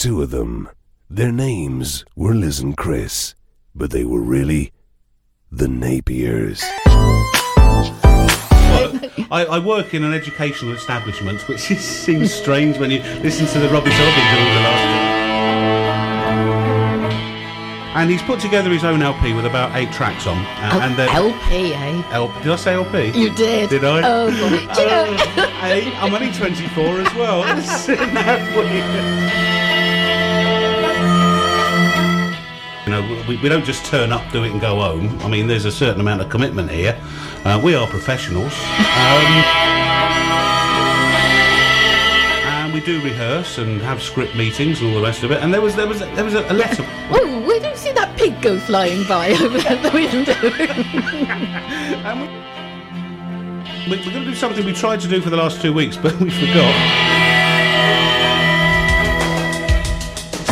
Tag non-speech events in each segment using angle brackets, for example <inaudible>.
two of them. Their names were Liz and Chris, but they were really the Napiers. <laughs> I, I work in an educational establishment, which is, seems strange when you listen to the rubbish I've been doing the last week. And he's put together his own LP with about eight tracks on. Uh, Oh, and they're- LP, eh? LP. did I say LP? You did. Did I? Oh, God. Do you know- <laughs> hey, I'm only 24 as well. <laughs> Isn't that weird? We, we don't just turn up, do it, and go home. I mean, there's a certain amount of commitment here. Uh, we are professionals. Um, and we do rehearse and have script meetings and all the rest of it. And there was there was there was a, a letter. <laughs> Oh, where do you see that pig go flying by <laughs> over the window? <laughs> We, we- we're going to do something we tried to do for the last two weeks, but we forgot.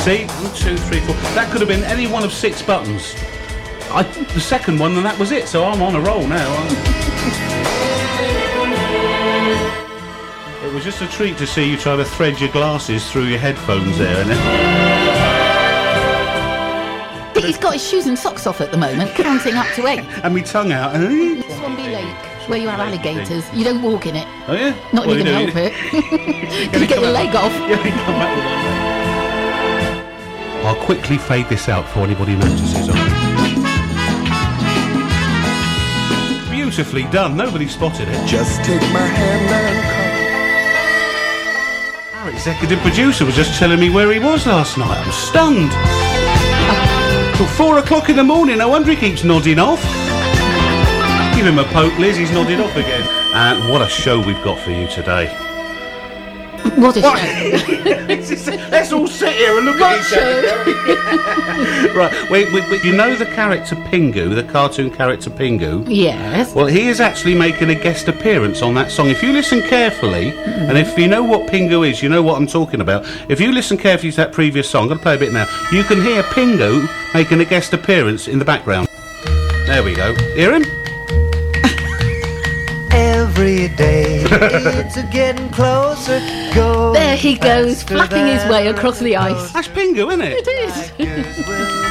See, one, two, three, four. That could have been any one of six buttons. I the second one, and that was it. So I'm on a roll now. It was just a treat to see you try to thread your glasses through your headphones there, and He's got his shoes and socks off at the moment, counting up to eight. <laughs> and me tongue out. Swanby Lake, where you have alligators. You don't walk in it. Oh yeah. Not if do you <laughs> you do? help it. you get your leg off. I'll quickly fade this out before anybody notices. Beautifully done. Nobody spotted it. Just take my hand and come. Our executive producer was just telling me where he was last night. I'm stunned. Till four o'clock in the morning. No wonder he keeps nodding off. Give him a poke, Liz. He's nodded off again. And what a show we've got for you today. What a show. <laughs> Let's all sit here and look at each other. <laughs> right, wait, wait, wait, you know the character Pingu, the cartoon character Pingu? Yes. Well, he is actually making a guest appearance on that song. If you listen carefully, and if you know what Pingu is, you know what I'm talking about. If you listen carefully to that previous song, I'm going to play a bit now, you can hear Pingu making a guest appearance in the background. There we go. Hear him? Every day <laughs> it's a getting closer. Go There he goes, flapping his way across the ice. That's Pingu, isn't it? It is. Tigers <laughs> will